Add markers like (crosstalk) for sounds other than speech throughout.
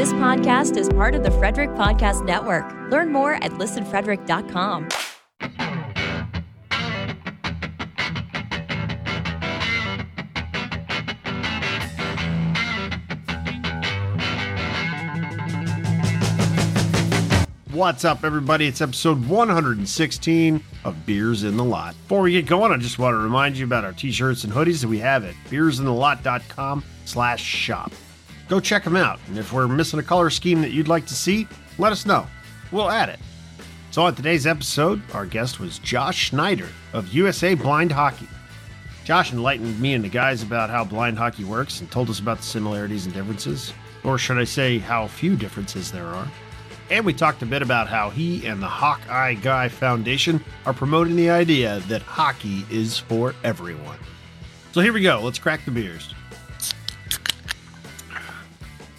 This podcast is part of the Frederick Podcast Network. Learn more at listenfrederick.com. What's up, everybody? It's episode 116 of Beers in the Lot. Before we get going, I just want to remind you about our t-shirts and hoodies that we have at beersinthelot.com slash shop. Go check them out, and if we're missing a color scheme that you'd like to see, let us know. We'll add it. So on today's episode, our guest was Josh Schneider of USA Blind Hockey. Josh enlightened me and the guys about how blind hockey works and told us about the similarities and differences, or should I say, how few differences there are. And we talked a bit about how he and the HockEYE Guy Foundation are promoting the idea that hockey is for everyone. So here we go. Let's crack the beers.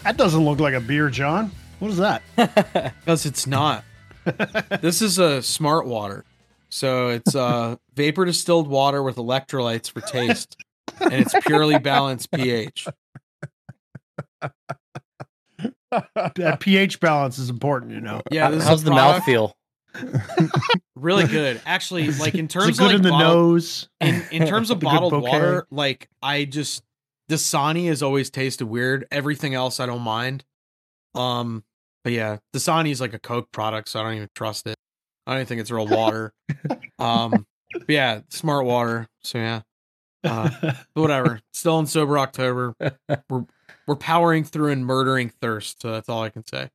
That doesn't look like a beer, John. What is that? (laughs) Because it's not. (laughs) this is a smart water. So it's uh, vapor distilled water with electrolytes for taste, and it's purely balanced pH. that pH balance is important, you know. Yeah, this How's is the mouth feel? (laughs) Really good, actually. Like in terms it good of like in the bottled- nose? in, in terms of bottled water, like I just Dasani has always tasted weird. Everything else I don't mind. Um, but yeah, Dasani is like a Coke product, so I don't even trust it. I don't even think it's real water. um, but yeah, smart water. So yeah, uh, but whatever. (laughs) Still in sober October. We're we're powering through and murdering thirst. So that's all I can say.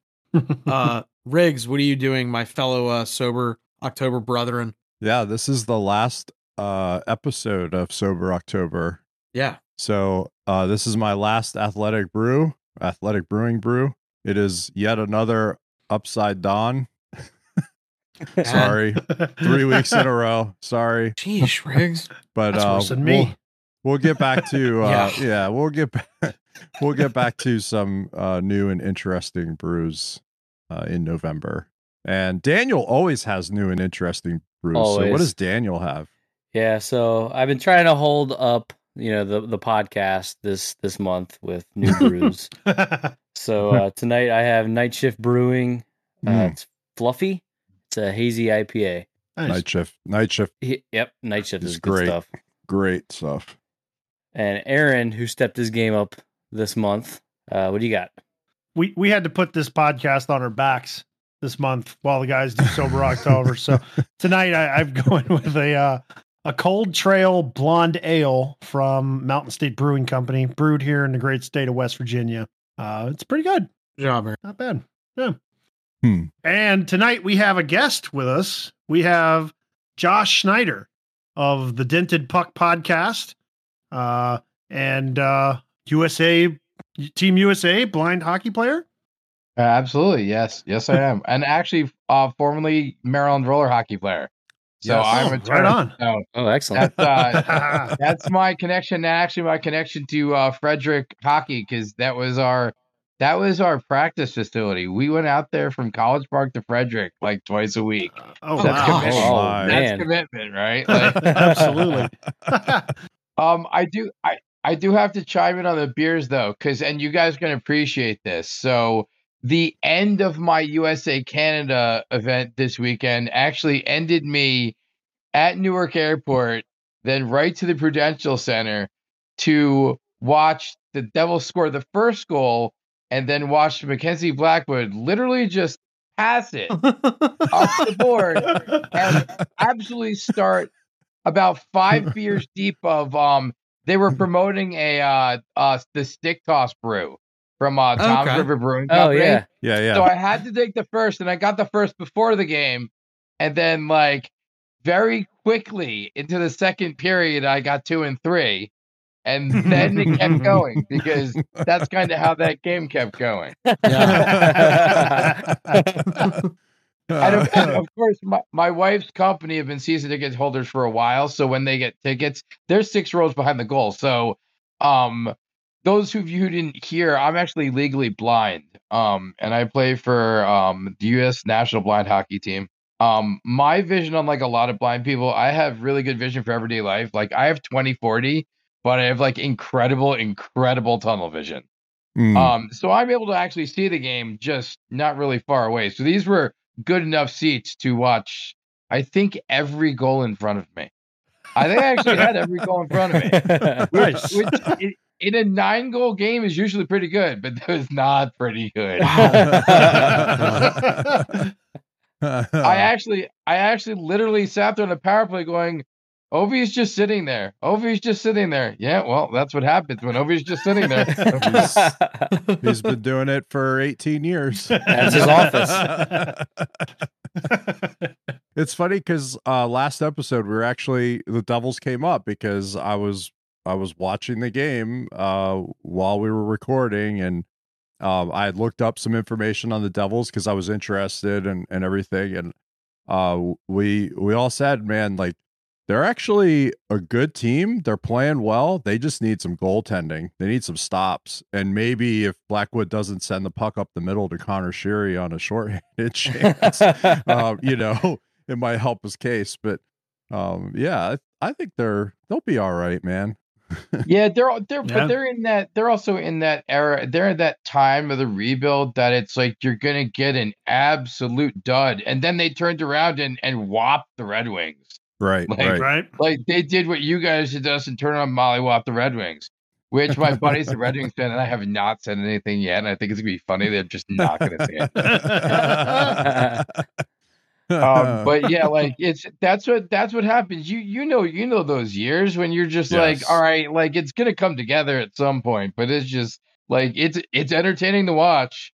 Uh, (laughs) Riggs, what are you doing, my fellow uh, sober October brethren? Yeah, this is the last uh episode of Sober October. Yeah, So, uh this is my last athletic brew, athletic brewing brew. It is yet another upside down. (laughs) Sorry. 3 weeks in a (laughs) row. Sorry. Jeez, Riggs. But That's uh worse than we'll, me. we'll get back to (laughs) uh Yeah. yeah. we'll get back we'll get back to some uh new and interesting brews uh in November. And Daniel always has new and interesting brews. So what does Daniel have? Yeah, so I've been trying to hold up, you know, the the podcast this this month with new brews. (laughs) so uh, tonight I have Night Shift Brewing. Uh, Mm. It's fluffy. It's a hazy IPA. Nice. Night shift. Night shift. He- yep, Night Shift It's is good great. stuff. Great stuff. And Aaron, who stepped his game up this month, uh, what do you got? we we had to put this podcast on our backs this month while the guys do sober October. So (laughs) tonight I, I'm (laughs) going with a uh, a Cold Trail Blonde Ale from Mountain State Brewing Company, brewed here in the great state of West Virginia. Uh, it's pretty good, Good job, Aaron. not bad. Yeah. Hmm. And tonight we have a guest with us. We have Josh Schneider of the Dented Puck podcast, uh, and uh, USA Team USA blind hockey player. Uh, absolutely, yes, yes, I am, and actually, uh, formerly Maryland roller hockey player. So Yes. I'm Oh, right on. So Oh, excellent. that's uh, (laughs) that's my connection. Actually, my connection to uh, Frederick hockey because that was our that was our practice facility. We went out there from College Park to Frederick like twice a week. Oh, That's wow. commitment. Oh. That's commitment, right? (laughs) Like, Absolutely. (laughs) Um, I do, I, I do have to chime in on the beers though, because and you guys can appreciate this. So the end of my USA Canada event this weekend actually ended me at Newark Airport, then right to the Prudential Center to watch the Devils score the first goal, and then watch Mackenzie Blackwood literally just pass it (laughs) off the board and absolutely start about five beers deep of um they were (laughs) promoting a uh uh the stick toss brew from uh Tom's Okay. River Brewing oh Company. yeah. Yeah, yeah. So I had to take the first and I got the first before the game and then like very quickly into the second period I got two and three. And then it kept (laughs) going because that's kind of how that game kept going. (laughs) And of, and of course, my, my wife's company have been season ticket holders for a while. So when they get tickets, they're six rows behind the goal. So, um, those of you who didn't hear, I'm actually legally blind. Um, and I play for um the U.S. national blind hockey team. Um, my vision, unlike a lot of blind people, I have really good vision for everyday life. Like I have 20/40, but I have like incredible, incredible tunnel vision. Mm. Um, so I'm able to actually see the game just not really far away. So these were good enough seats to watch. I think every goal in front of me. I think I actually had every goal in front of me, which, (laughs) Nice. which i- in a nine goal game is usually pretty good, but that was not pretty good. (laughs) I actually, I actually literally sat there on the power play going, Ovi's just sitting there. Ovi's just sitting there. Yeah, well, that's what happens when Ovi's just sitting there. (laughs) He's been doing it for 18 years. That's his office. (laughs) It's funny because uh, last episode we were actually the Devils came up because I was I was watching the game uh, while we were recording and um, I had looked up some information on the Devils because I was interested and and everything and uh, we we all said man like they're actually a good team they're playing well they just need some goaltending they need some stops and maybe if Blackwood doesn't send the puck up the middle to Conor Sheary on a (laughs) shorthanded chance um, you (laughs) know, (laughs) it might help his case. But um, yeah, I, I think they're they'll be all right, man. Yeah, they're they're Yeah. but they're in that they're also in that era. They're in that time of the rebuild that it's like you're gonna get an absolute dud, and then they turned around and and whopped the Red Wings. Right, Like, right. right? Like they did what you guys did to us and turn on Molly Wop the Red Wings. Which my buddy's a Red Wings fan, and I have not said anything yet, and I think it's gonna be funny. They're just not gonna say it. (laughs) (laughs) um, (laughs) but yeah, like it's that's what that's what happens. You you know you know those years when you're just Yes. like, all right, like it's gonna come together at some point, but it's just like it's it's entertaining to watch,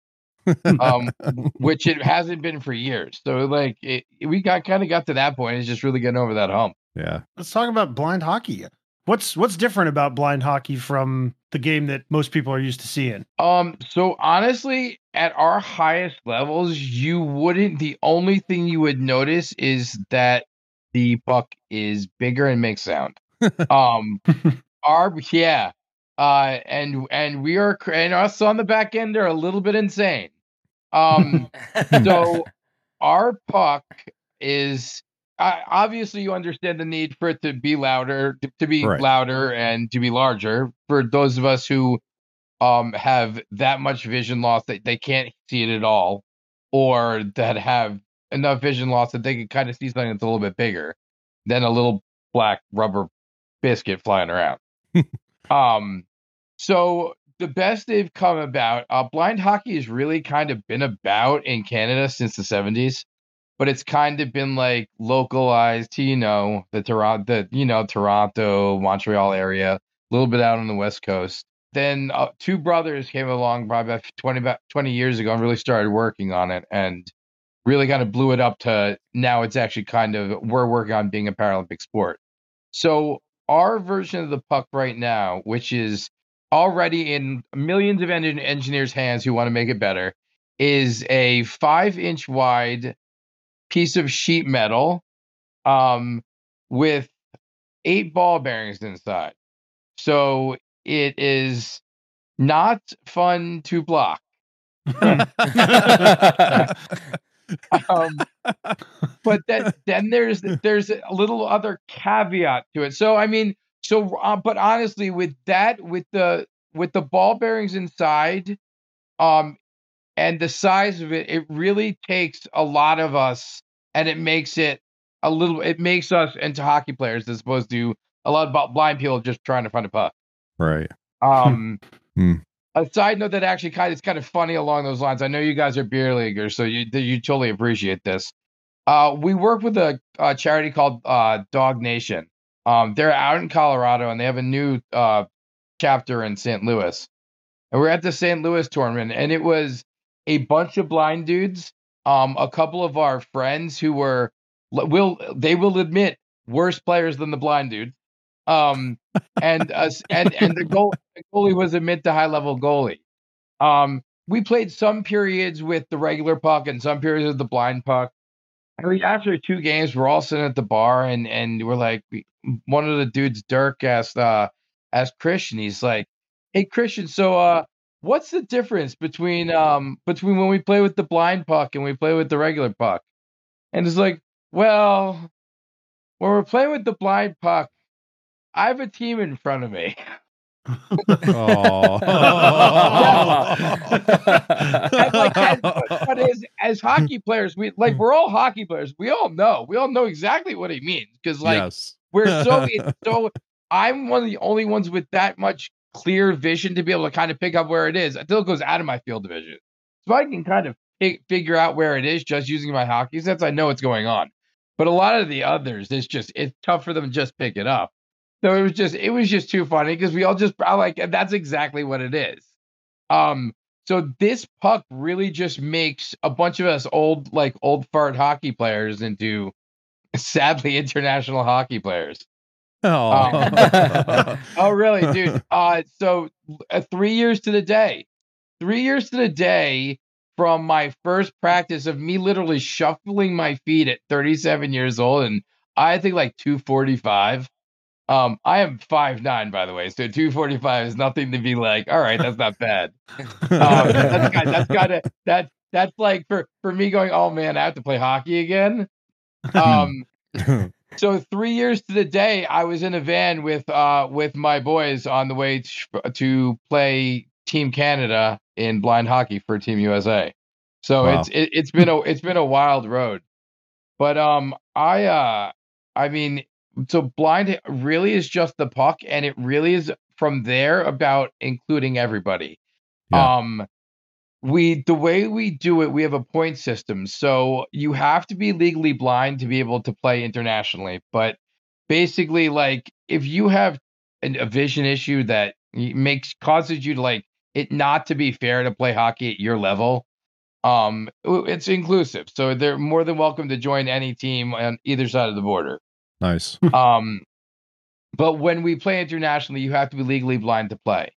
um, (laughs) which it hasn't been for years. So like it, we got kind of got to that point. It's just really getting over that hump. yeah. Let's talk about blind hockey. What's what's different about blind hockey from the game that most people are used to seeing? Um, so honestly, at our highest levels, you wouldn't. The only thing you would notice is that the puck is bigger and makes sound. (laughs) um, (laughs) our yeah, uh, and and we are and us on the back end are a little bit insane. Um, (laughs) so our puck is uh, obviously you understand the need for it to be louder to, to be Right. louder and to be larger. For those of us who um have that much vision loss that they can't see it at all or that have enough vision loss that they can kind of see something that's a little bit bigger than a little black rubber biscuit flying around. (laughs) Um so the best they've come about uh blind hockey has really kind of been about in canada since the 70s but it's kind of been like localized to you know the toronto the you know toronto montreal area a little bit out on the west coast. Then uh, two brothers came along probably about 20 about 20 years ago and really started working on it and really kind of blew it up to now it's actually kind of we're working on being a paralympic sport. So our version of the puck right now which is already in millions of engineers hands who want to make it better is a five inch wide piece of sheet metal um, with eight ball bearings inside. So it is not fun to block. Um, but then then there's there's a little other caveat to it. So I mean, so uh, but honestly, with that, with the with the ball bearings inside, um, and the size of it, it really takes a lot of us, and it makes it a little. It makes us into hockey players as opposed to a lot of blind people just trying to find a puck. Right. Um, (laughs) Hmm. a side note that actually kind of is kind of funny along those lines. I know you guys are beer leaguers, so you you totally appreciate this. Uh, we work with a, a charity called uh, Dog Nation. Um, they're out in Colorado and they have a new uh, chapter in St. Louis. And we're at the St. Louis tournament, and it was a bunch of blind dudes. Um, a couple of our friends who were will they will admit worse players than the blind dude. Um, and (laughs) us and and the goal the goalie was a mid to high level goalie. Um, we played some periods with the regular puck and some periods with the blind puck. And we, after two games, we're all sitting at the bar, and and we're like, one of the dudes, Dirk, asked uh asked Christian, he's like, "Hey Christian, so uh, what's the difference between um between when we play with the blind puck and we play with the regular puck?" And it's like, well, when we're playing with the blind puck, I have a team in front of me. And, like, as, but as, as hockey players, we like we're all hockey players. We all know. We all know exactly what he means because like yes. we're so (laughs) so. I'm one of the only ones with that much clear vision to be able to kind of pick up where it is until it goes out of my field of vision. So I can kind of fi- figure out where it is just using my hockey sense. I know what's going on. But a lot of the others, it's just it's tough for them to just pick it up. So it was just it was just too funny because we all just I like that's exactly what it is. Um, so this puck really just makes a bunch of us old like old fart hockey players into sadly (laughs) international hockey players. Oh. (laughs) Oh, really, dude? (laughs) Uh, so uh, three years to the day, three years to the day from my first practice of me literally shuffling my feet at 37 years old, and I think like 245. Um, I am five nine, by the way, so 245 is nothing to be like. All right, that's not bad. (laughs) Um, that's kind, that's kind of that. That's like for for me going. Oh man, I have to play hockey again. Um, so three years to the day, I was in a van with uh with my boys on the way to, to play Team Canada in blind hockey for Team USA. So Wow. it's it, it's been a it's been a wild road, but um I uh I mean so blind really is just the puck, and it really is from there about including everybody. Yeah. Um we the way we do it we have a point system so you have to be legally blind to be able to play internationally but basically like if you have an, a vision issue that makes causes you to like it not to be fair to play hockey at your level um it's inclusive so they're more than welcome to join any team on either side of the border nice. (laughs) um, but when we play internationally, you have to be legally blind to play.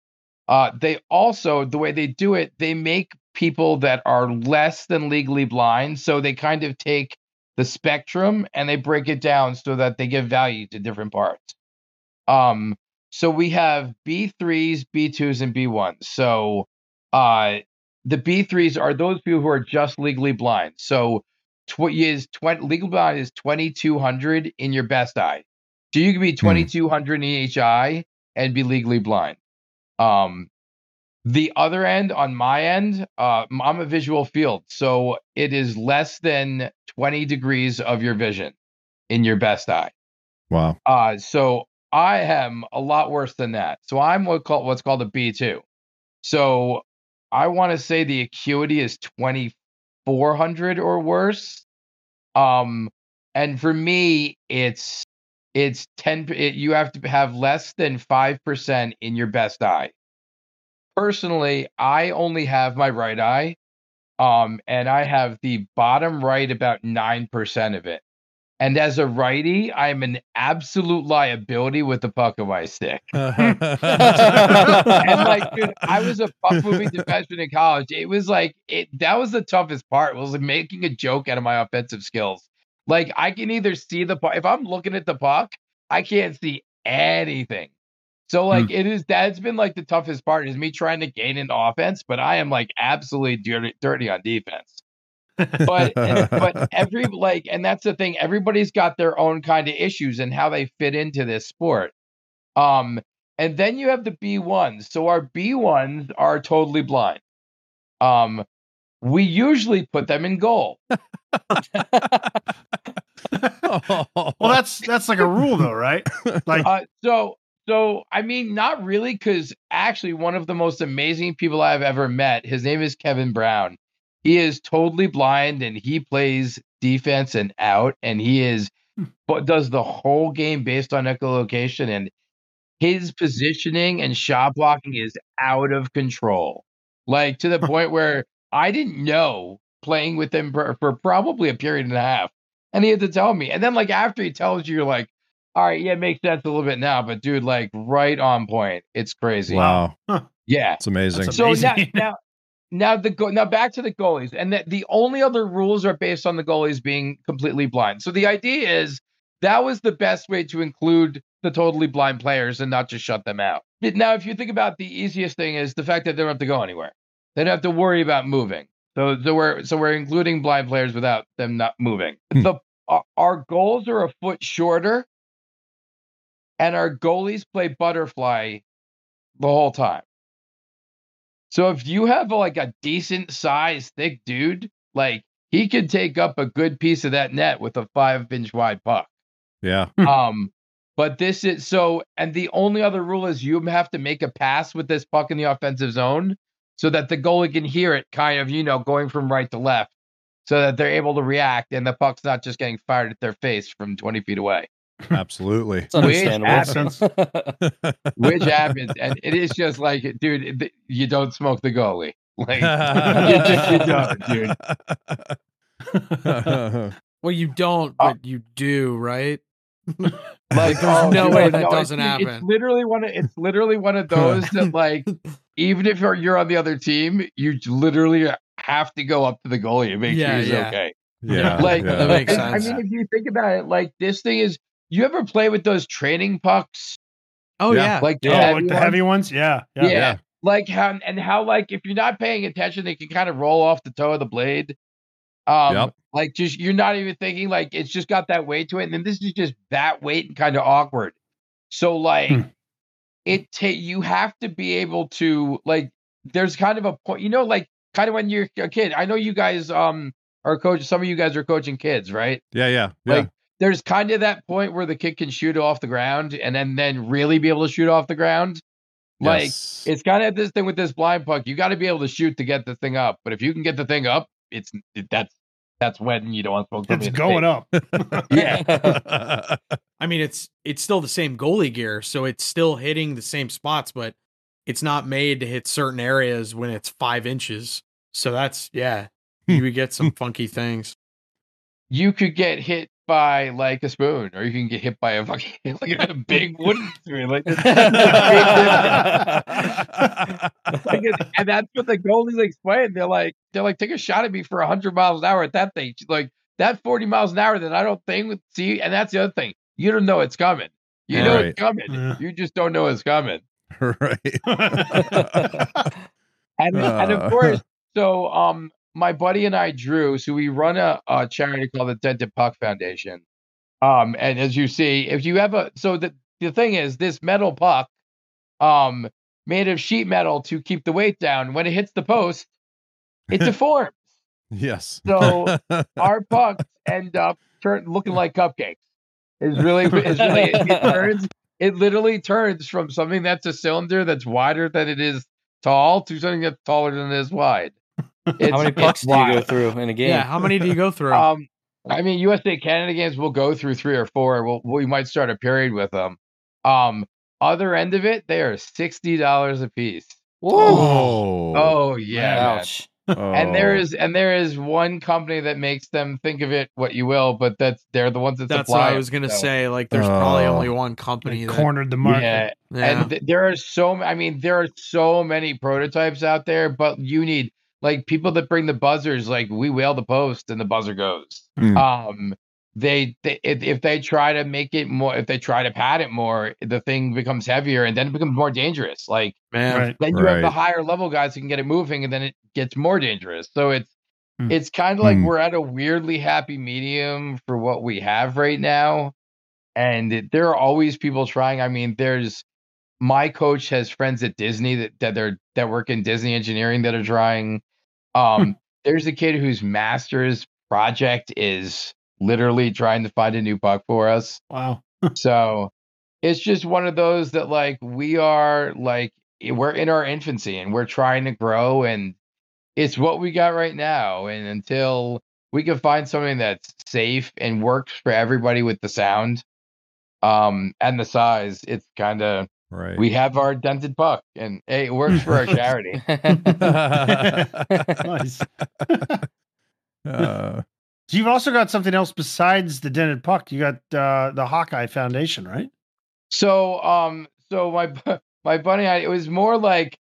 Uh, they also, the way they do it, they make people that are less than legally blind. So they kind of take the spectrum and they break it down so that they give value to different parts. Um, so we have B3s, B2s, and B1s. So uh, the B3s are those people who are just legally blind. So tw- is 20, legal blind is 2200 in your best eye. So you can be 2200 in each eye and be legally blind. Um, the other end on my end, uh, I'm a visual field, so it is less than 20 degrees of your vision in your best eye. Wow. Uh, so I am a lot worse than that. So I'm what called what's called a B2. So I want to say the acuity is 2400 or worse. Um, and for me, it's it's 10. It, you have to have less than five percent in your best eye. Personally, I only have my right eye, um, and I have the bottom right about nine percent of it. And as a righty, I'm an absolute liability with the puck of my stick. (laughs) and like, dude, I was a puck moving (laughs) defenseman in college. It was like it. That was the toughest part. Was like making a joke out of my offensive skills. Like I can either see the puck. If I'm looking at the puck, I can't see anything. So like it is. That's been like the toughest part is me trying to gain an offense, but I am like absolutely dirty, dirty on defense but but every (laughs) like and that's the thing everybody's got their own kind of issues and how they fit into this sport um and then you have the b1s so our b1s are totally blind um we usually put them in goal (laughs) Well, that's that's like a rule though, right? Like uh, so so i mean not really because actually one of the most amazing people i've ever met his name is kevin brown. He is totally blind and he plays defense and out and he is but does the whole game based on echolocation and his positioning and shot blocking is out of control. Like to the (laughs) point where i didn't know playing with him for, for probably a period and a half and he had to tell me and then like after he tells you you're like all right yeah it makes sense a little bit now but dude like right on point it's crazy wow. yeah It's amazing. That's so now, amazing. now, now the go- now back to the goalies, and the, the only other rules are based on the goalies being completely blind. So the idea is that was the best way to include the totally blind players and not just shut them out. But Now, if you think about the easiest thing is the fact that they don't have to go anywhere; they don't have to worry about moving. So, so we're so we're including blind players without them not moving. Hmm. The our, our goals are a foot shorter, and our goalies play butterfly the whole time. So if you have like a decent sized thick dude, like he could take up a good piece of that net with a five inch wide puck. Yeah. Um, but this is so, and the only other rule is you have to make a pass with this puck in the offensive zone so that the goalie can hear it kind of, you know, going from right to left so that they're able to react and the puck's not just getting fired at their face from 20 feet away, Absolutely. It's understandable. which happens. (laughs) And it is just like, dude, you don't smoke the goalie. Like, you just you don't, dude. (laughs) Well, you don't, Uh, but you do, right? Like, (laughs) there's no dude, way like, that no, doesn't it's, It's literally one of it's literally one of those that like even if you're, you're on the other team, you literally have to go up to the goalie and make Yeah, sure he's yeah. okay. yeah. Like yeah. That makes I- I mean, if you think about it, like this thing is. You ever play with those training pucks? Oh Yeah. yeah, Like the oh, heavy like the ones? heavy ones? Yeah. Yeah. Yeah. Like how and how like if you're not paying attention, they can kind of roll off the toe of the blade. Um, Yep. like just you're not even thinking like it's just got that weight to it, and then this is just that weight and kind of awkward. So like Hmm. It take you have to be able to like there's kind of a point, you know, like kind of when you're a kid. I know you guys um are coach. Some of you guys are coaching kids, right? Yeah. Yeah. Yeah. Like there's kind of that point where the kid can shoot off the ground and then then really be able to shoot off the ground. Like Yes. it's kind of this thing with this blind puck. You got to be able to shoot to get the thing up. But if you can get the thing up, it's that's that's when you don't want to. It's going up. (laughs) Yeah. (laughs) I mean, it's it's still the same goalie gear, so it's still hitting the same spots, but it's not made to hit certain areas when it's five inches. So that's yeah, hmm. you would get some funky things. You could get hit by like a spoon, or you can get hit by a fucking (laughs) like a big wooden (laughs) spoon. Like, (laughs) it's- like and that's what the goalies explain. They're like, they're like, take a shot at me for hundred miles an hour at that thing. She's Like that forty miles an hour that I don't think would see. And that's the other thing. You don't know it's coming. You know Right. it's coming. Yeah. You just don't know it's coming. right. And and Uh. of course, so um, my buddy and I, Drew, so we run a, a charity called the Dented Puck Foundation. Um, and as you see, if you have a so the the thing is, this metal puck, um, made of sheet metal to keep the weight down. When it hits the post, it (laughs) deforms. yes. So (laughs) our pucks end up turn looking like cupcakes. It's really, (laughs) it's really, it, it turns, it literally turns from something that's a cylinder that's wider than it is tall to something that's taller than it is wide. It's, How many it's pucks do you go through in a game? Yeah, how many do you go through? Um, I mean, USA Canada games will go through three or four. We'll, we might start a period with them. Um, other end of it, they are sixty dollars a piece. Oh. Oh yeah, man. Ouch. and there Oh. and there is one company that makes them think of it what you will, but that's they're the ones that That's supply. what I was gonna so- say. Like, there's probably Oh. only one company that. cornered the market. Yeah, Yeah. and th- there are so I mean there are so many prototypes out there, but you need like people that bring the buzzers. Like we whale the post and the buzzer goes. Hmm. Um, they, they if, if they try to make it more, if they try to pad it more, the thing becomes heavier and then it becomes more dangerous. Like Man, Right. then you have the higher level guys who can get it moving, and then it gets more dangerous. So it's Hmm. it's kind of like Hmm. we're at a weirdly happy medium for what we have right now, and it- there are always people trying. I mean, there's my coach has friends at Disney that that they're that work in Disney engineering that are trying. Um, there's a kid whose master's project is literally trying to find a new puck for us. Wow. (laughs) so it's just one of those that like we are like we're in our infancy and we're trying to grow and it's what we got right now. And until we can find something that's safe and works for everybody with the sound um and the size it's kind of right. we have our dented puck and hey it works for our charity (laughs) Nice. (laughs) (laughs) Uh, So you've also got something else besides the dented puck. You got uh, the HockEYE Foundation, right? So um so my my bunny I it was more like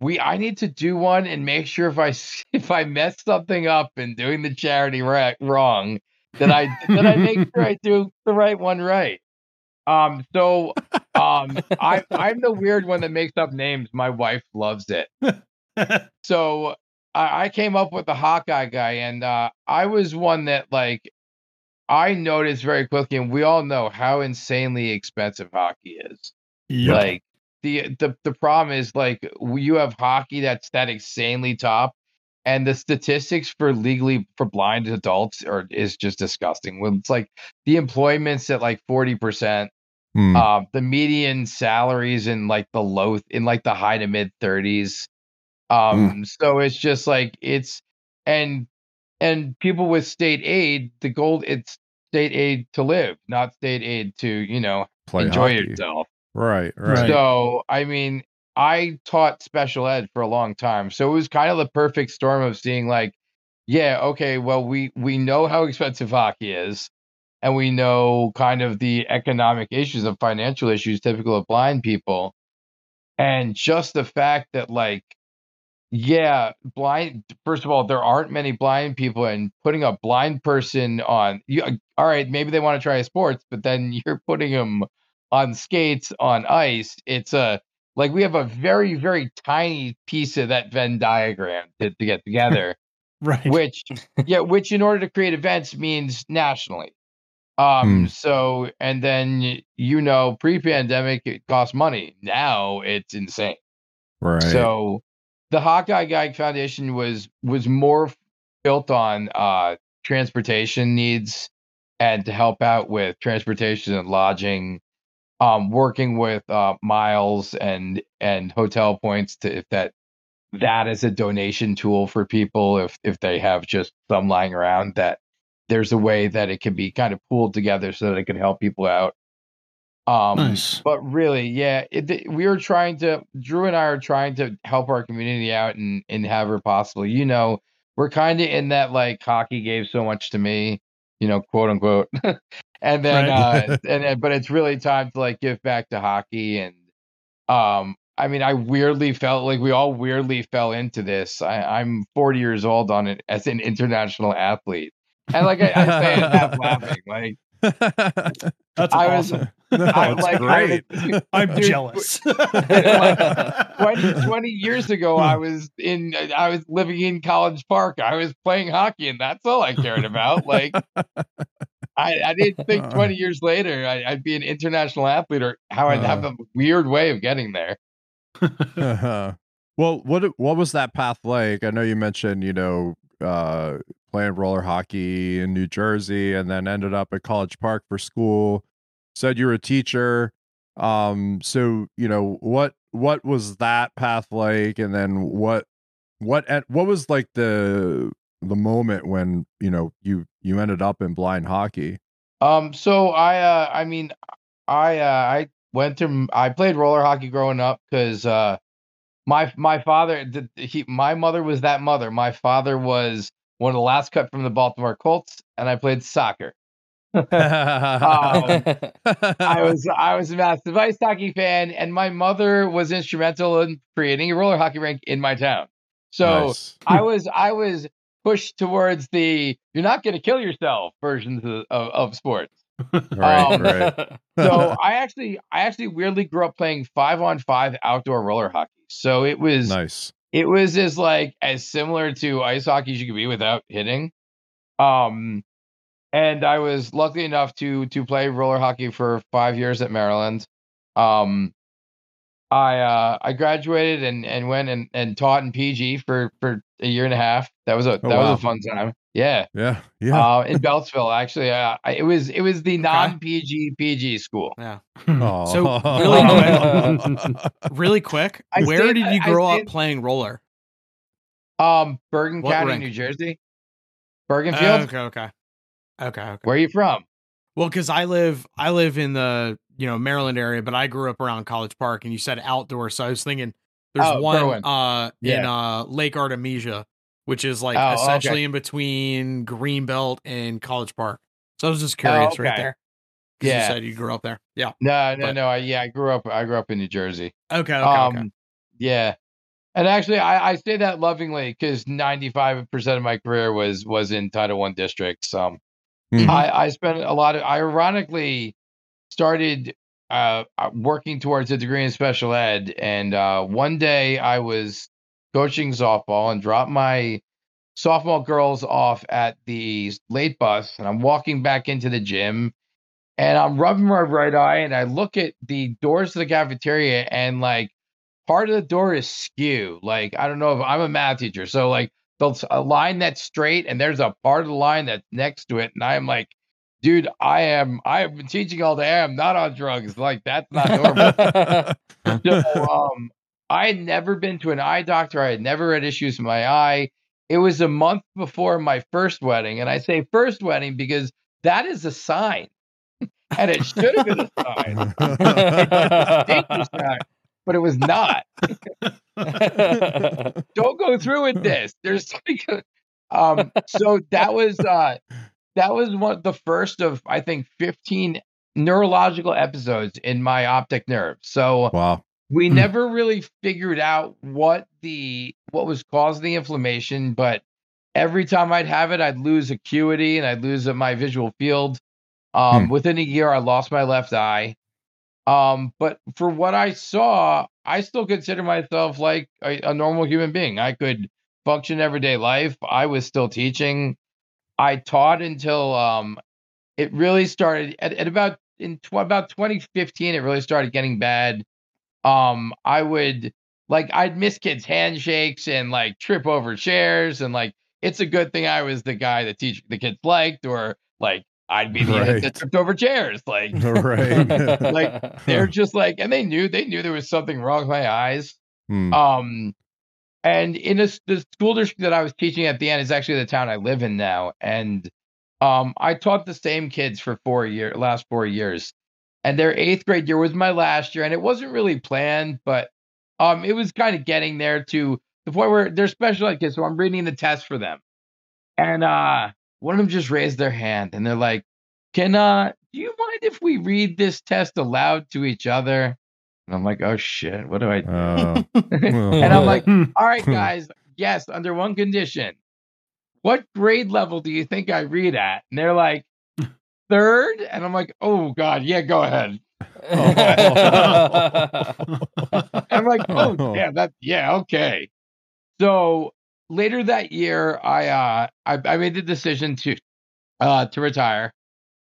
we I need to do one and make sure if I s- if I mess something up in doing the charity right wrong that I that I make sure I do the right one right. Um so um I I'm the weird one that makes up names. My wife loves it. (laughs) So I, I came up with the HockEYE guy and uh I was one that like I noticed very quickly and we all know how insanely expensive hockey is Yep. like the the the problem is like you have hockey that's that insanely top, and the statistics for legally for blind adults are is just disgusting. When it's like the employment's at like forty percent, Hmm. um, the median salaries in like the low in like the high to mid thirties. Um, so it's just like it's and and people with state aid, the gold it's state aid to live, not state aid to you know Play enjoy hockey. yourself. Right, right. Right. So, I mean, I taught special ed for a long time. So it was kind of the perfect storm of seeing like, yeah, okay, well, we we know how expensive hockey is, and we know kind of the economic issues and financial issues typical of blind people. And just the fact that like yeah, blind first of all, there aren't many blind people and putting a blind person on you all right, maybe they want to try sports, but then (laughs) you're putting them on skates on ice. It's a like we have a very very tiny piece of that Venn diagram to, to get together, (laughs) Right. which yeah, which in order to create events means nationally. Um Hmm. so and then you know pre-pandemic it cost money. Now it's insane. right. So the HockEYE Guy Foundation was was more built on uh, transportation needs and to help out with transportation and lodging, um, working with uh, miles and and hotel points to if that that is a donation tool for people if if they have just some lying around that there's a way that it can be kind of pooled together so that it can help people out. Um, Nice. but really, yeah, it, we were trying to. Drew and I are trying to help our community out and and in however possible. You know, we're kind of in that like hockey gave so much to me, you know, quote unquote. (laughs) and then, Right. uh, (laughs) and then, but it's really time to like give back to hockey. And um, I mean, I weirdly felt like we all weirdly fell into this. I, I'm 40 years old on it as an international athlete, and like I, I say it half laughing, (laughs) like. That's I was- no, (laughs) I it's like- I great. was- I'm Dude, jealous. (laughs) 20, 20 years ago i was in i was living in college park i was playing hockey and that's all i cared about like i, I didn't think uh. 20 years later I, i'd be an international athlete or how i'd have uh. a weird way of getting there uh-huh. well, what what was that path like? I know you mentioned, you know, uh, playing roller hockey in New Jersey, and then ended up at College Park for school. Said you were a teacher. Um, so you know what what was that path like, and then what what en- what was like the the moment when you know you you ended up in blind hockey? um so i uh i mean i uh i went to i played roller hockey growing up because uh my my father he my mother was that mother my father was one of the last cut from the baltimore colts and i played soccer Um, I (laughs) was I was a massive ice hockey fan, and my mother was instrumental in creating a roller hockey rink in my town. So Nice. I (laughs) was I was pushed towards the "you're not going to kill yourself" versions of, of, of sports. Right, um, right. (laughs) (laughs) So I actually I actually weirdly grew up playing five on five outdoor roller hockey. So it was nice. it was as like as similar to ice hockey as you could be without hitting. Um, and I was lucky enough to to play roller hockey for five years at Maryland. Um, I uh, I graduated and and went and, and taught in PG for for a year and a half. That was a that Oh, wow. was a fun time. Yeah, Yeah, yeah. uh, in Beltsville actually. Uh, it was it was the non PG PG school. Yeah. Aw. So, really (laughs) quick- Really quick, I where stayed- did you I- I grow up playing roller? Um, Bergen What County, rink? New Jersey. Bergenfield. okay, okay, okay, okay. Where are you from? Well, because I live, I live in the you know Maryland area, but I grew up around College Park, and you said outdoor, so I was thinking there's Oh, one Berwyn. uh in uh Lake Artemisia, which is like Oh, okay. essentially in between Greenbelt and College Park. So I was just curious right okay. there. 'Cause Yeah. you said you grew up there. Yeah. No, no, But- no. I, yeah, I grew up. I grew up in New Jersey. Okay. Okay. um, okay. yeah, and actually, I, I say that lovingly because ninety five percent of my career was was in Title One districts. Um, Mhm. I I spent a lot of. I ironically started uh uh, working towards a degree in special ed, and uh, one day I was coaching softball and drop my softball girls off at the late bus, and I'm walking back into the gym. and I'm rubbing my right eye, and I look at the doors to the cafeteria, and like part of the door is skew. Like I don't know if I'm a math teacher, so like there's a line that's straight, and there's a part of the line that's next to it, and I'm like, dude, I am I have been teaching all day. I'm not on drugs. Like that's not normal. (laughs) so um, I had never been to an eye doctor. I had never had issues with my eye. It was a month before my first wedding, and I say first wedding because that is a sign, and it should have been a sign. A sign, but it was not. (laughs) Don't go through with this. There's (laughs) like, um, so that was uh, that was one the first of I think 15 neurological episodes in my optic nerve. So wow. We Hmm. never really figured out what the what was causing the inflammation but every time i'd have it i'd lose acuity and i'd lose my visual field. Um Hmm. within a year i lost my left eye. Um but for what i saw i still consider myself like a, a normal human being. I could function everyday life. I was still teaching. I taught until um it really started at, at about in tw- about 2015 it really started getting bad um i would like i'd miss kids handshakes and like trip over chairs and like it's a good thing i was the guy that teach the kids liked or like i'd be (laughs) the Right. that tripped over chairs like (laughs) right. (laughs) Like, they're just like and they knew they knew there was something wrong with my eyes Hmm. um and in a, s- the school district that i was teaching at the end is actually the town i live in now and um i taught the same kids for four year last four years and their eighth grade year was my last year and it wasn't really planned but um it was kind of getting there to the point where they're special ed kids so i'm reading the test for them. And uh one of them just raised their hand and they're like can uh do you mind if we read this test aloud to each other? And i'm like oh shit what do i do? Uh, (laughs) and i'm like all right guys yes under one condition. What grade level do you think i read at? And they're like third and i'm like oh god yeah go ahead (laughs) I'm like, oh (laughs) yeah, that yeah, okay. So later that year, I uh I, I made the decision to uh to retire.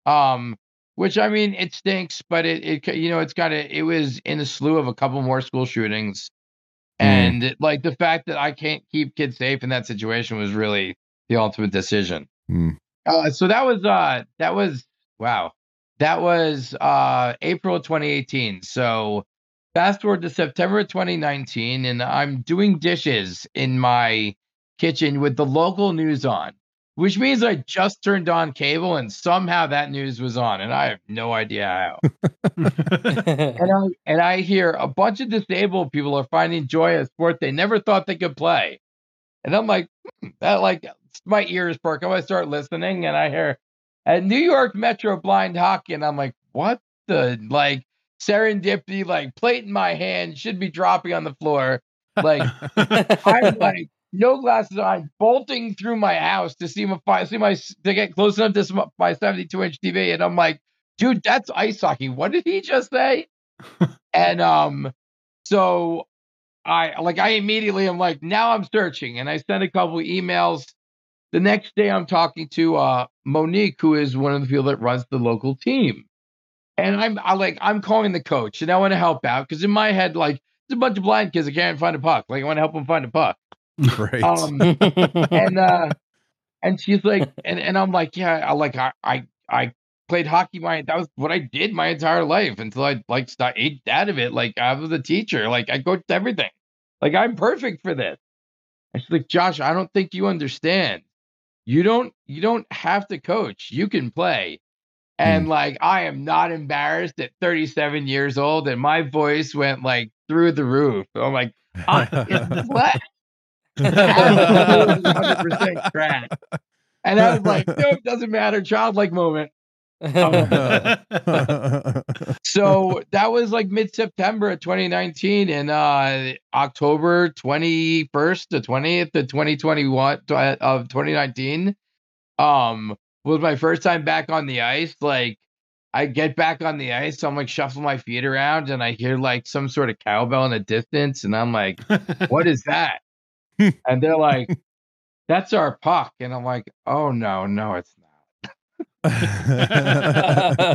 Um, which I mean, it stinks, but it it you know it's kind of it was in a slew of a couple more school shootings, Mm. and like the fact that I can't keep kids safe in that situation was really the ultimate decision. Hmm. Uh, so that was uh that was wow. That was uh April 2018. So fast forward to September 2019 and I'm doing dishes in my kitchen with the local news on, which means I just turned on cable and somehow that news was on and I have no idea how. and I (laughs) and I hear a bunch of disabled people are finding joy at a sport they never thought they could play. And I'm like, hmm, that like my ears perk. Up. I start listening and I hear at New York Metro blind hockey, and I'm like, what the like serendipity, like plate in my hand should be dropping on the floor. Like I'm (laughs) like no glasses on, bolting through my house to see my see my to get close enough to my 72 inch TV, and I'm like, dude, that's ice hockey. What did he just say? and um, so I like I immediately am like, now I'm searching, and I sent a couple emails. The next day, I'm talking to uh Monique, who is one of the people that runs the local team, and I'm I like I'm calling the coach, and I want to help out because in my head, like there's a bunch of blind kids that can't find a puck. Like I want to help them find a puck. (laughs) Right. Um, and uh and she's like and, and i'm like yeah i like i i, I played hockey my that was what i did my entire life until i like st- ate out of it like i was a teacher like i coached everything like i'm perfect for this and she's like josh i don't think you understand you don't you don't have to coach you can play and mm. like i am not embarrassed at 37 years old and my voice went like through the roof i'm like can play 100% crack. And I was like, no, it doesn't matter. Childlike moment. (laughs) So that was like mid September of 2019 and uh October 21st to 20th to 2021 to- uh, of 2019 um was my first time back on the ice. Like I get back on the ice, I'm like shuffling my feet around and I hear like some sort of cowbell in the distance and I'm like, what is that? (laughs) and they're like, that's our puck. And I'm like, oh no, no, it's not. (laughs)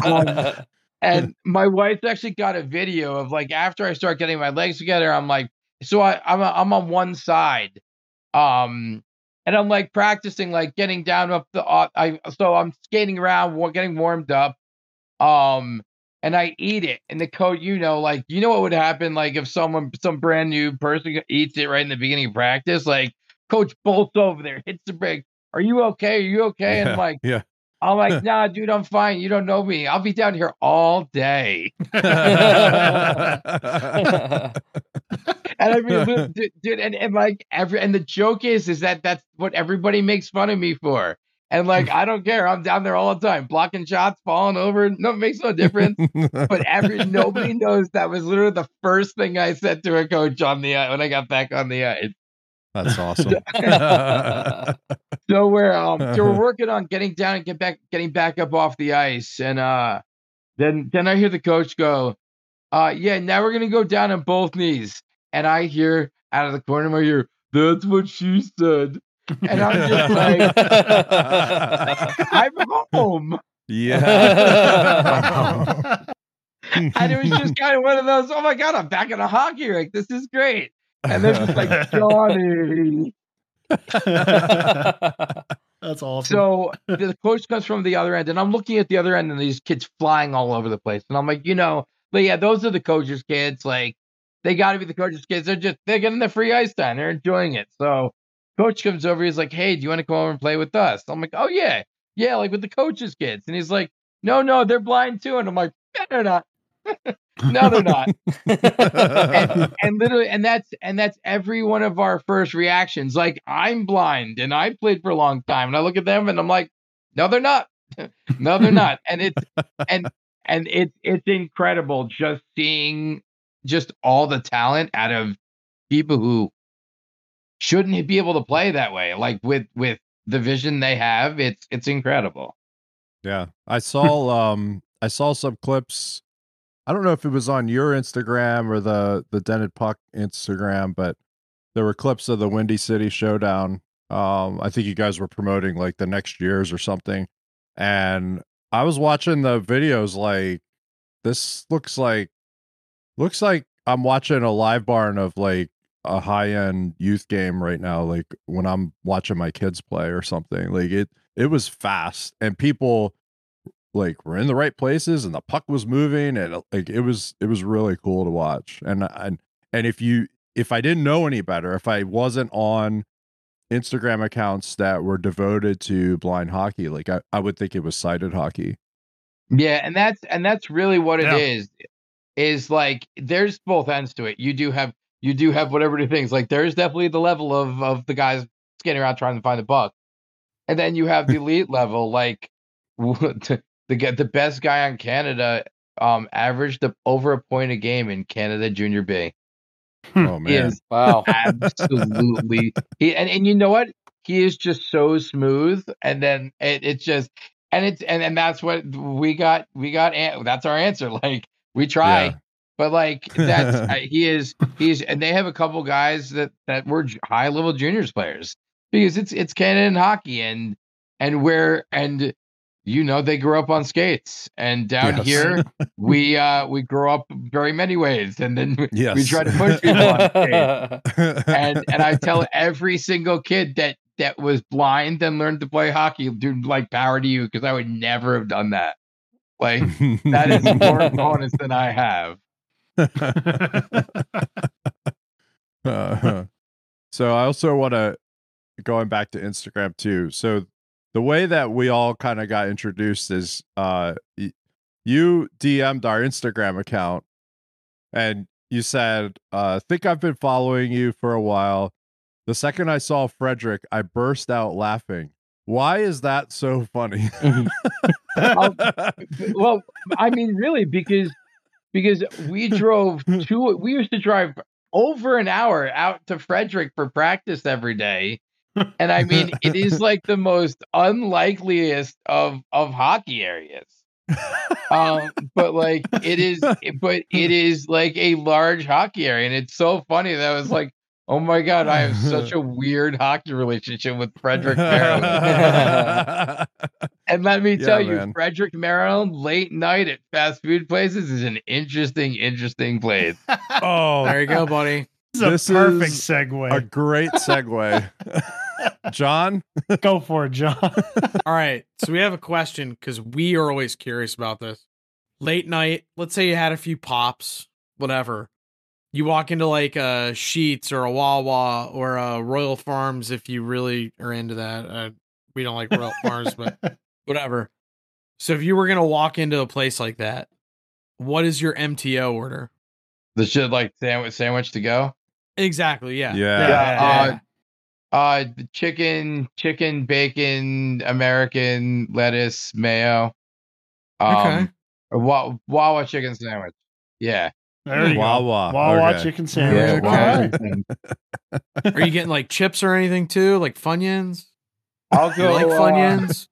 Um, and my wife's actually got a video of like after I start getting my legs together, I'm like, so I, I'm I'm on one side, um, and I'm like practicing like getting down up the uh, I so I'm skating around, getting warmed up, um, and I eat it, and the coach, you know, like you know what would happen like if someone some brand new person eats it right in the beginning of practice, like coach bolts over there, hits the brake. Are you okay? Are you okay? And I'm like, yeah. I'm like, (laughs) nah, dude, I'm fine. You don't know me. I'll be down here all day. (laughs) And I mean, dude, and, and like every and the joke is, is that that's what everybody makes fun of me for. And like, I don't care. I'm down there all the time, blocking shots, falling over. No, it makes no difference. But every (laughs) nobody knows that was literally the first thing I said to a coach on the when I got back on the ice. That's (laughs) awesome. So we're um so we're (laughs) working on getting down and get back getting back up off the ice. And uh then then I hear the coach go, uh yeah, now we're gonna go down on both knees. And I hear out of the corner of my ear, that's what she said. And I'm just like, I'm home. yeah. (laughs) And it was just kind of one of those, oh my god, I'm back in a hockey rink. This is great. And then just like (laughs) Johnny. That's awesome. So the coach comes from the other end, and I'm looking at the other end, and these kids flying all over the place. And I'm like, you know, but yeah, those are the coaches' kids. Like, they got to be the coaches' kids. They're just they're getting the free ice time. They're enjoying it. So coach comes over. He's like, hey, do you want to come over and play with us? I'm like, oh yeah, yeah, like with the coaches' kids. And he's like, no, no, they're blind too. And I'm like, they're not. (laughs) no, they're not. (laughs) and, and literally, and that's and that's every one of our first reactions. Like, I'm blind and I played for a long time, and I look at them and I'm like, no, they're not. (laughs) no, they're not. And it's and and it's it's incredible just seeing just all the talent out of people who shouldn't be able to play that way. Like with with the vision they have, it's it's incredible. Yeah. I saw um I saw some clips. I don't know if it was on your Instagram or the the Dented Puck Instagram, but there were clips of the Windy City Showdown. Um I think you guys were promoting like the next years or something. And I was watching the videos like this looks like looks like I'm watching a live barn of like a high end youth game right now like when I'm watching my kids play or something. Like it it was fast and people like were in the right places and the puck was moving and uh, like it was it was really cool to watch. And uh, and and if you if I didn't know any better, if I wasn't on Instagram accounts that were devoted to blind hockey, like I, I would think it was sighted hockey. Yeah, and that's and that's really what it Yeah. is. Is like there's both ends to it. You do have you do have whatever the things like there's definitely the level of of the guys skating around trying to find the puck, and then you have the elite level like (laughs) the the the best guy on Canada um averaged a, over a point a game in Canada Junior B. Oh man. wow. (laughs) absolutely he, and, and you know what he is just so smooth and then it, it's just and it's and, and that's what we got we got an- that's our answer (laughs) like we try Yeah. but like that's (laughs) uh, he is he's and they have a couple guys that that were high level juniors players because it's it's Canadian hockey and and where and you know they grew up on skates and down Yes. here (laughs) we uh we grow up very many ways and then we, Yes. we try to push people on (laughs) skates and and I tell every single kid that that was blind and learned to play hockey, dude, like power to you because I would never have done that. Like that is more (laughs) bonus than I have. Uh, so I also want to going back to Instagram too. So the way that we all kind of got introduced is uh you DM'd our Instagram account and you said, uh think I've been following you for a while. The second I saw Frederick, I burst out laughing. Why is that so funny? (laughs) Well, I mean, really, because because we drove to we used to drive over an hour out to Frederick for practice every day. And I mean, it is (laughs) like the most unlikeliest of of hockey areas. um but like it is but it is like a large hockey area and it's so funny that I was like oh my god i have such (laughs) a weird hockey relationship with frederick Barrow. and (laughs) And let me Yeah, tell you, man. Frederick, Maryland, late night at fast food places is an interesting, interesting place. Oh, There you go, buddy. This is a This perfect is segue. a great segue. John, Go for it, John. (laughs) All right. So we have a question because we are always curious about this. Late night, let's say you had a few pops, whatever. You walk into like a Sheetz or a Wawa or a Royal Farms if you really are into that. Uh, we don't like Royal Farms, but (laughs) whatever. So if you were gonna walk into a place like that, what is your MTO order? The shit like sandwich, sandwich to go. Exactly. Yeah. Yeah. Yeah, uh, Uh, the chicken, chicken, bacon, American lettuce, mayo. Um, Okay. a wa- Wawa chicken sandwich. Yeah. There you Wawa. go. Wawa Okay. chicken sandwich. Yeah, okay. (laughs) Are you getting like chips or anything too, like Funyuns? I'll You go. like uh, Funyuns?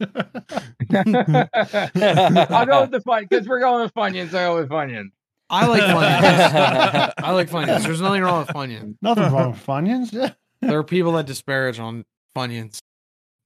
(laughs) I'll go with the fun because we're going with Funyuns. I go with Funyuns. I like Funyuns. (laughs) I like Funyuns. There's nothing wrong with Funyuns. Nothing wrong with Funyuns. Yeah. There are people that disparage on Funyuns.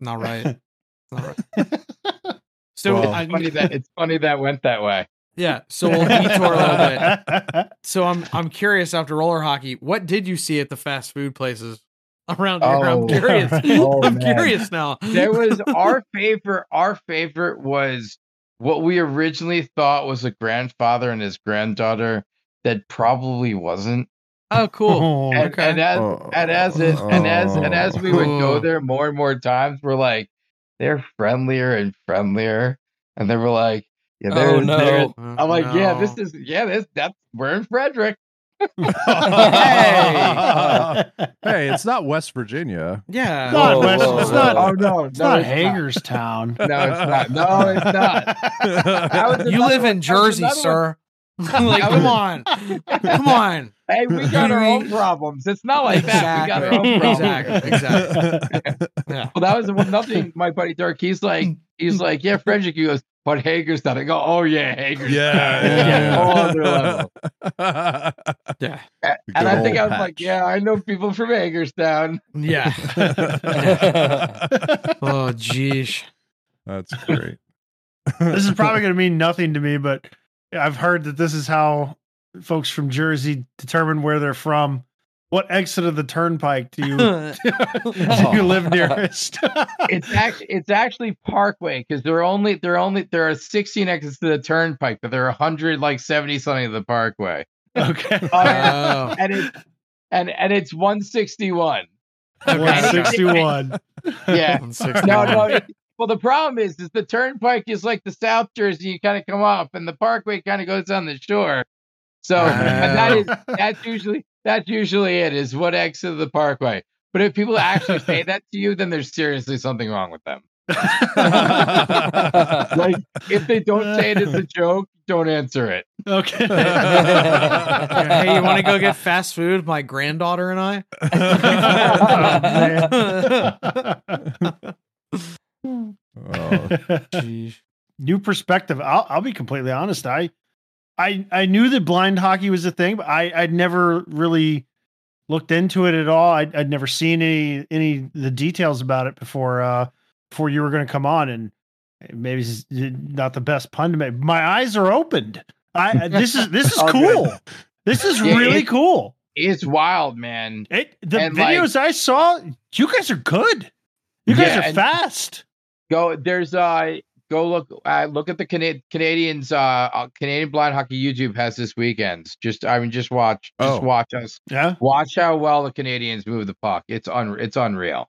Not right. (laughs) Not right. (laughs) So Well- I, It's funny that it's funny that went that way. yeah, so we'll detour a little bit. (laughs) So I'm I'm curious after roller hockey, what did you see at the fast food places around here? Oh. I'm curious. Oh, I'm man. curious now. There was our favorite. Our favorite was what we originally thought was a grandfather and his granddaughter that probably wasn't. Oh, cool. Oh, And, Okay. and as Oh. and as it, and as and as we would go Oh. there more and more times, we're like, they're friendlier and friendlier, and they were like, yeah, oh, they're, Oh, no. they're- Oh, I'm like, yeah, oh, this is yeah, this that's we're in Frederick. hey, (laughs) hey, it's not West Virginia. Yeah. Not Whoa, West- whoa, it's whoa. not, Oh no, it's not it's Hagerstown. No, it's not. No, it's not. (laughs) You live one- in Jersey, sir. one. Sir. like, come on. Come on. Hey, we got our own problems. It's not like that. We got our own Exactly. problems. Exactly. Exactly. Yeah. Well, that was one nothing. My buddy Dirk, he's like, he's like, yeah, Frederick. He goes, but Hagerstown. I go, oh yeah, Hagerstown. Yeah, yeah. Whole other level. (laughs) Yeah. A- And I think I was like, yeah, I know people from Hagerstown. Yeah. (laughs) Oh, geez. That's great. this is probably going to mean nothing to me, but I've heard that this is how folks from Jersey determine where they're from. What exit of the turnpike do you (laughs) (laughs) do you live oh. nearest? (laughs) It's actually it's actually Parkway because there are only there are only there are 16 exits to the turnpike, but there are 100 like 70 something of the Parkway. okay. Uh, oh. and it and and it's 161. One sixty one. Yeah. 161. No, no. it- well, the problem is, is the turnpike is like the South Jersey. You kind of come off, and the Parkway kind of goes on the shore. So, and that is that's usually that's usually it. Is what exit of the Parkway. But if people actually say that to you, then there's seriously something wrong with them. (laughs) Like if they don't say it as a (laughs) joke, don't answer it. Okay. (laughs) Hey, you want to go get fast food? My granddaughter and I. Oh, (laughs) Jeez. New perspective. I'll I'll be completely honest. I I I knew that blind hockey was a thing, but I I'd never really looked into it at all. I'd, I'd never seen any any the details about it before uh before you were going to come on, and maybe this is not the best pun to make. My eyes are opened. I this is this is (laughs) Oh, cool. good. This is Yeah, really it- cool. It's wild, man. It the And, like- videos I saw, you guys are good. You guys Yeah, are and- fast. Go there's uh go look uh, look at the Cana- Canadians uh, uh Canadian blind hockey YouTube has this weekend. Just I mean just watch just Oh. watch us Yeah, watch how well the Canadians move the puck. It's un it's unreal.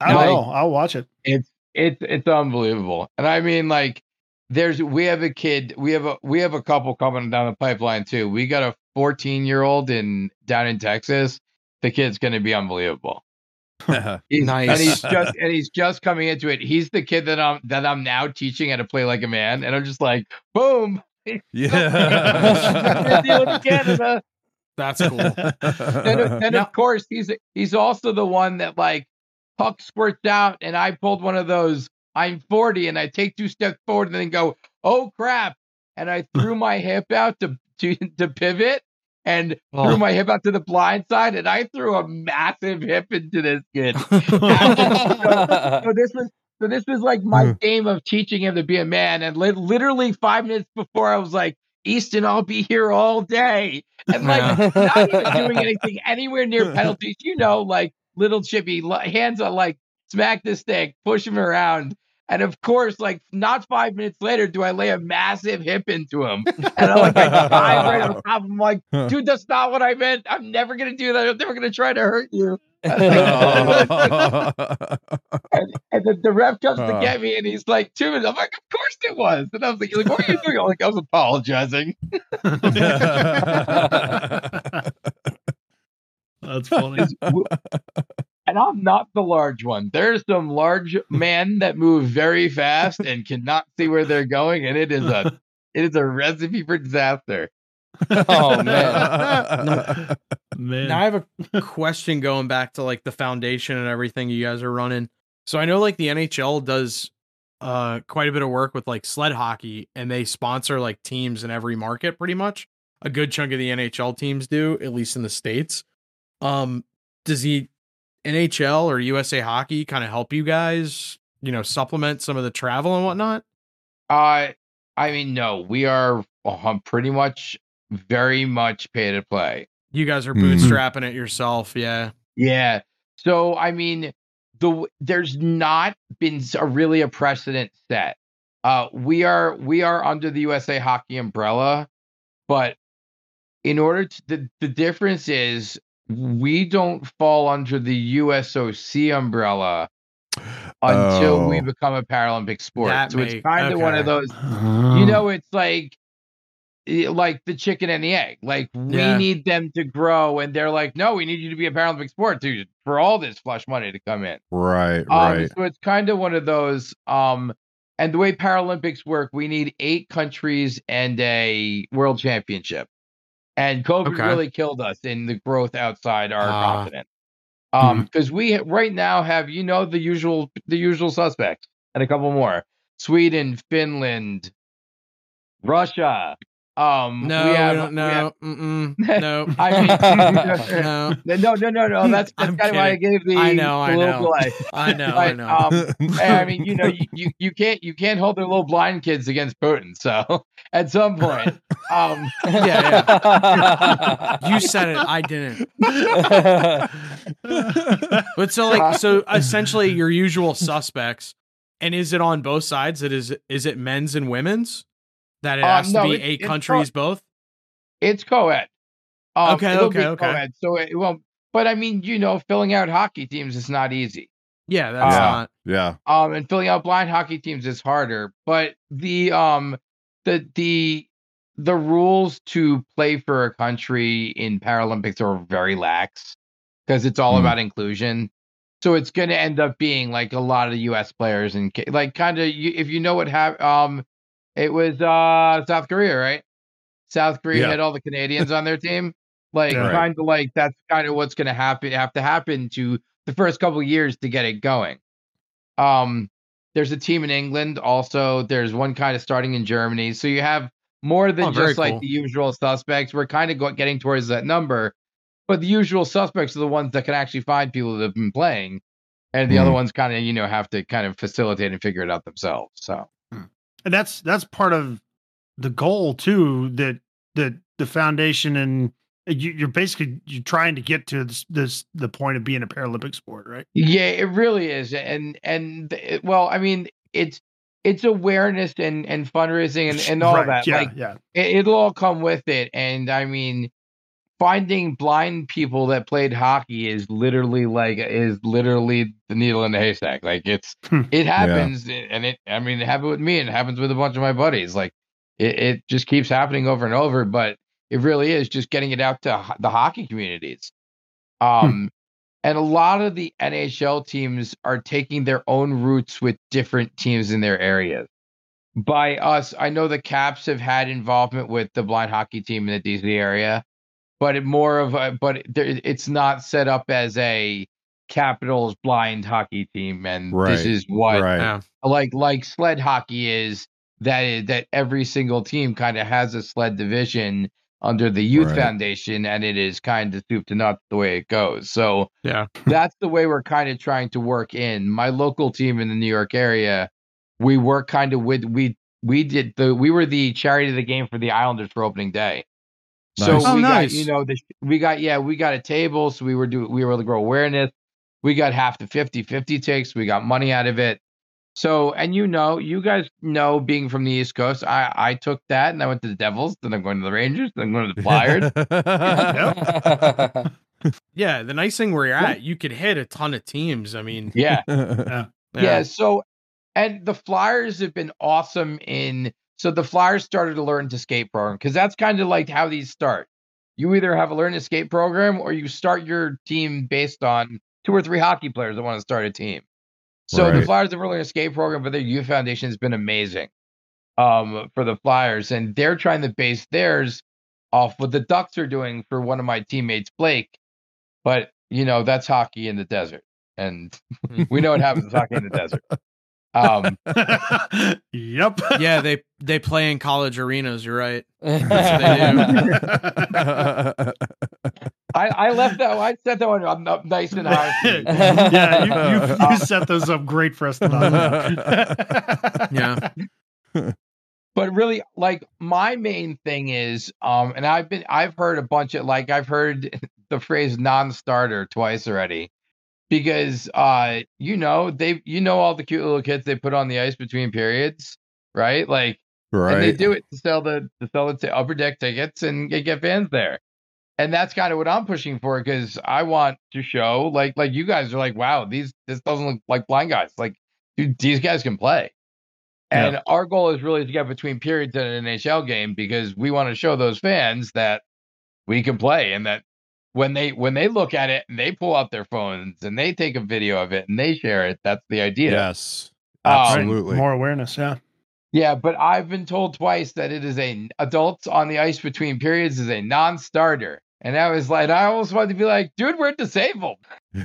I Like- will. I'll watch it. It's it's it's unbelievable. And I mean like there's we have a kid we have a we have a couple coming down the pipeline too. We got a 14 year old in down in Texas. The kid's going to be unbelievable. (laughs) He's, Nice. And he's just and he's just coming into it. He's the kid that I'm that I'm now teaching how to play like a man, and I'm just like, boom. (laughs) yeah. Deal Canada. That's cool. and, of- then Now- of course he's he's also the one that like puck squirts out, and I pulled one of those. I'm 40, and I take two steps forward, and then go, oh crap, and I threw my hip out to to to pivot. And Oh. threw my hip out to the blind side, and I threw a massive hip into this kid. (laughs) So this was So this was like my Hmm. game of teaching him to be a man. And li- literally five minutes before, I was like, Easton, I'll be here all day. And like, Yeah. not even (laughs) doing anything anywhere near penalties. You know, like little chippy hands on like smack the stick, push him around. And of course, like not five minutes later, do I lay a massive hip into him. And I'm like, I dive right on top of him. I'm like, (laughs) dude, that's not what I meant. I'm never gonna do that. I'm never gonna try to hurt you. (laughs) and, and the, (laughs) the ref comes to Uh. get me, and he's like, two minutes. I'm like, of course it was. And I was like, like what are you doing? I'm like, I was apologizing. That's funny. And I'm not the large one. There's some large men that move very fast and cannot see where they're going, and it is a (laughs) it is a recipe for disaster. (laughs) oh man. Man. Now I have a question going back to like the foundation and everything you guys are running. So I know like the NHL does uh quite a bit of work with like sled hockey and they sponsor like teams in every market pretty much. A good chunk of the NHL teams do, at least in the states. Um does the NHL or USA hockey kind of help you guys, you know, supplement some of the travel and whatnot? Uh I mean, no, we are pretty much very much pay to play. You guys are Mhm. bootstrapping it yourself, yeah. Yeah. So I mean, the there's not been s- a really a precedent set. Uh, we are we are under the USA Hockey umbrella, but in order to the the difference is we don't fall under the USOC umbrella until we Oh. become a Paralympic sport. That so it's make- kind of one of those you know it's like like the chicken and the egg like we Yeah. need them to grow and they're like no we need you to be a paralympic sport to for all this flush money to come in right, um, right. so it's kind of one of those um and the way paralympics work we need eight countries and a world championship and covid Okay. really killed us in the growth outside our Ah. continent um because we right now have you know the usual the usual suspects and a couple more sweden finland russia um No, we we have, don't we have- know. No. I mean, (laughs) no. (laughs) no, no, no, no. That's, that's kind of why I gave the. I know, the I little know. delay. I know, I know. Um, I mean, you know, you, you, you can't you can't hold their little blind kids against Putin. So (laughs) at some point, um, yeah, yeah. You said it. I didn't. But so like so essentially your usual suspects. And is it on both sides? It is is it men's and women's? That it Um, has no, to be it- eight it's countries both? it's co-ed. Um, Okay, it'll okay, be okay. co-ed. So it won't. But I mean, you know, filling out hockey teams is not easy. Yeah, that's Uh, not yeah. um and filling out blind hockey teams is harder but the um the the the rules to play for a country in paralympics are very lax because it's all Hmm. about inclusion so it's going to end up being like a lot of us players and like kind of if you know what happened um it was uh south korea right south korea Yeah. had all the canadians on their team like Right. kind of like that's kind of what's going to happen have to happen to the first couple years to get it going um, there's a team in England. Also, there's one kind of starting in Germany. So you have more than Oh, just like cool. the usual suspects. We're kind of getting towards that number, but the usual suspects are the ones that can actually find people that have been playing, and the other Mhm. ones kind of you know have to kind of facilitate and figure it out themselves. So and that's that's part of the goal too that that the foundation and uh, you, you're basically you're trying to get to this, this the point of being a paralympic sport right yeah, it really is, and and it, well, I mean, it's it's awareness and and fundraising and, and all Right, that. yeah like yeah it, it'll all come with it. And I mean, finding blind people that played hockey is literally like is literally the needle in the haystack. Like it's Hmm. it happens, and it. I mean, it happened with me, and it happens with a bunch of my buddies. Like it, it just keeps happening over and over. But it really is just getting it out to ho- the hockey communities. Um. And a lot of the NHL teams are taking their own routes with different teams in their areas by us, I know the Caps have had involvement with the blind hockey team in the DC area, but it more of a, but there, it's not set up as a Capitals blind hockey team, and this is what right. like like sled hockey is that that every single team kind of has a sled division under the Youth Right. Foundation, and it is kind of soup to nuts the way it goes. So Yeah. that's the way we're kind of trying to work in. My local team in the New York area, we work kind of with we we did the we were the charity of the game for the Islanders for opening day. So Oh, we nice. got you know the we got yeah we got a table so we were do we were able to grow awareness. We got half the 50-50 takes. We got money out of it. So and you know you guys know being from the East Coast, I I took that and I went to the Devils. Then I'm going to the Rangers. Then I'm going to the Flyers. (laughs) (laughs) Yeah. The nice thing where you're at, you could hit a ton of teams. I mean, yeah. (laughs) yeah. Yeah. So, and the Flyers have been awesome in. So the Flyers started a learn to skate program because that's kind of like how these start. You either have a learn to skate program or you start your team based on two or three hockey players that want to start a team. So the Flyers have a learn to skate program, but their youth foundation has been amazing um, for the Flyers, and they're trying to base theirs off what the Ducks are doing for one of my teammates, Blake. But you know that's hockey in the desert, and (laughs) we know what happens with hockey in the desert. Um, (laughs) yep. yeah, they they play in college arenas. You're right. (laughs) I, I left that. I set that one up, up nice and high. for (laughs) you. yeah, you, you, you set those up great for us to know. Yeah. but really, like my main thing is, um, and I've been, I've heard a bunch of, like, I've heard the phrase non-starter twice already, because, uh, you know, they, you know, all the cute little kids they put on the ice between periods, right? Like, right. and they do it to sell the to sell the t- upper deck tickets and get, get fans there. And that's kind of what I'm pushing for because I want to show like like you guys are like, wow, these this doesn't look like blind guys. Like, dude, these guys can play. And our goal is really to get between periods in an NHL game because we want to show those fans that we can play and that when they when they look at it and they pull out their phones and they take a video of it and they share it, that's the idea. Yes. Um, Absolutely. More awareness, yeah. Yeah, but I've been told twice that it is a adults on the ice between periods is a non-starter. And I was like, I almost wanted to be like, dude, we're disabled. (laughs) (laughs) I'll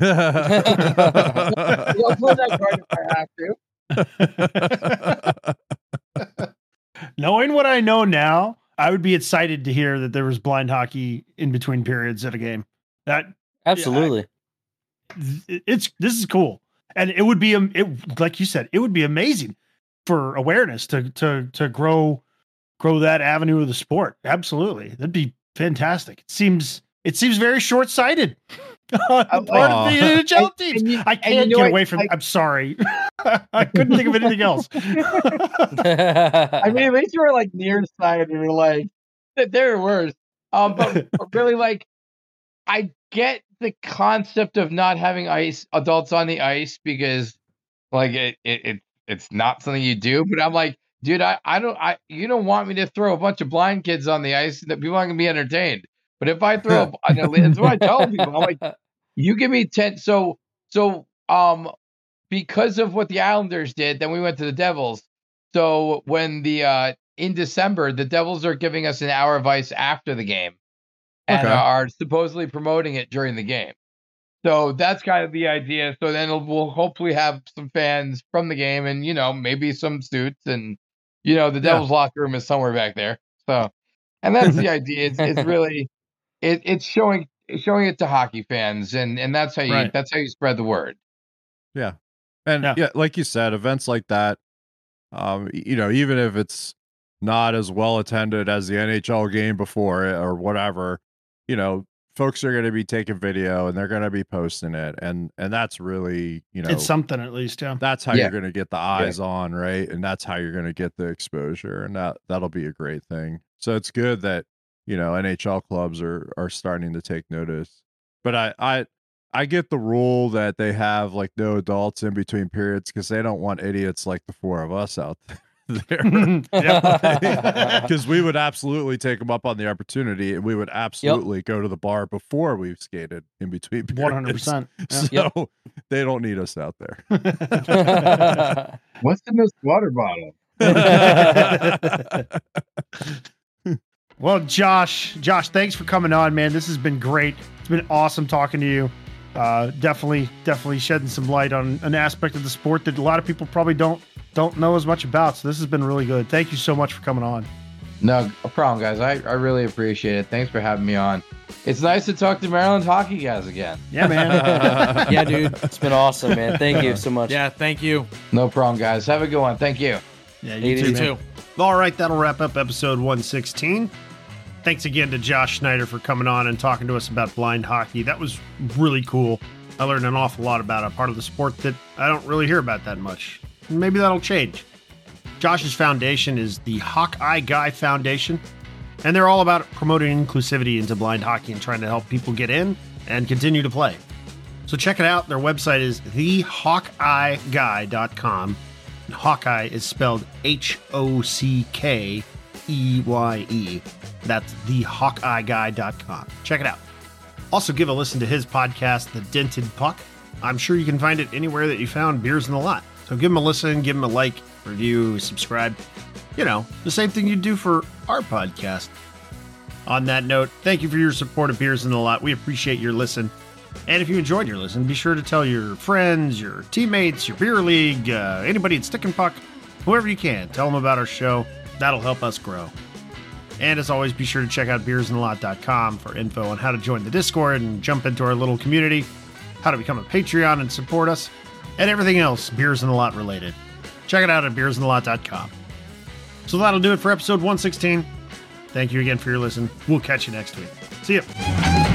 play that card if I have to. (laughs) Knowing what I know now, I would be excited to hear that there was blind hockey in between periods at a game. That Absolutely. it's this is cool, and it would be um, it like you said, it would be amazing for awareness to to to grow grow that avenue of the sport. Absolutely, that'd be fantastic. It seems it seems very short sighted. (laughs) on the part of the NHL teams. and you- I can't you know get what, away from. like- I'm sorry, (laughs) I couldn't think of anything else. (laughs) I mean, at least you were like nearsighted or like th- they're worse. Um, but, but really, like, I get the concept of not having ice adults on the ice because, like, it, it, it it's not something you do. But I'm like, dude, I, I don't, I you don't want me to throw a bunch of blind kids on the ice that people aren't gonna be entertained. But if I throw, up, that's what I tell people. I'm like, you give me 10 so so um because of what the islanders did then we went to the devils so when the uh in december the devils are giving us an hour of ice after the game and Okay. are supposedly promoting it during the game so that's kind of the idea so then we'll hopefully have some fans from the game and you know maybe some suits and you know the Yeah. devils locker room is somewhere back there so and that's the idea it's, it's (laughs) really it, it's showing showing it to hockey fans and and that's how you Right. that's how you spread the word Yeah, And Yeah. yeah. like you said, events like that, um, you know, even if it's not as well attended as the NHL game before it or whatever, you know, folks are going to be taking video and they're going to be posting it, and and that's really, you know, it's something at least, yeah. that's how Yeah. you're going to get the eyes on, right? And that's how you're going to get the exposure, and that that'll be a great thing. So it's good that you know NHL clubs are are starting to take notice. But I I I get the rule that they have like no adults in between periods because they don't want idiots like the four of us out (laughs) there. (laughs) Because (laughs) we would absolutely take them up on the opportunity, and we would absolutely go to the bar before we've skated in between. periods. One hundred periods. percent. So they don't need us out there. what's in this water bottle Well, Josh, Josh, thanks for coming on, man. This has been great. It's been awesome talking to you. Uh, definitely, definitely shedding some light on an aspect of the sport that a lot of people probably don't don't know as much about. So this has been really good. Thank you so much for coming on. No no problem, guys. I, I really appreciate it. Thanks for having me on. It's nice to talk to Maryland hockey guys again. (laughs) Yeah, man. (laughs) Yeah, dude. It's been awesome, man. Thank you so much. Yeah, thank you. No problem, guys. Have a good one. Thank you. yeah, You you too, too. All right, that'll wrap up episode 116. Thanks again to Josh Schneider for coming on and talking to us about blind hockey. That was really cool. I learned an awful lot about a part of the sport that I don't really hear about that much. Maybe that'll change. Josh's foundation is the HockEYE Guy Foundation, and they're all about promoting inclusivity into blind hockey and trying to help people get in and continue to play. So check it out. Their website is thehockeyeguy.com. HockEYE is spelled H O C K E Y E. That's thehockeyeguy.com. Check it out. Also, give a listen to his podcast, The Dented Puck. I'm sure you can find it anywhere that you found Beers in the Lot. So give him a listen, give him a like, review, subscribe. You know, the same thing you do for our podcast. On that note, thank you for your support of Beers in the Lot. We appreciate your listen. And if you enjoyed your listen, be sure to tell your friends, your teammates, your beer league, uh, anybody at Stick and Puck, whoever you can. Tell them about our show. That'll help us grow. And as always, be sure to check out beersinthelot.com for info on how to join the Discord and jump into our little community, how to become a Patreon and support us, and everything else Beers in the Lot related. Check it out at beersinthelot.com. So that'll do it for episode 116. Thank you again for your listen. We'll catch you next week. See ya.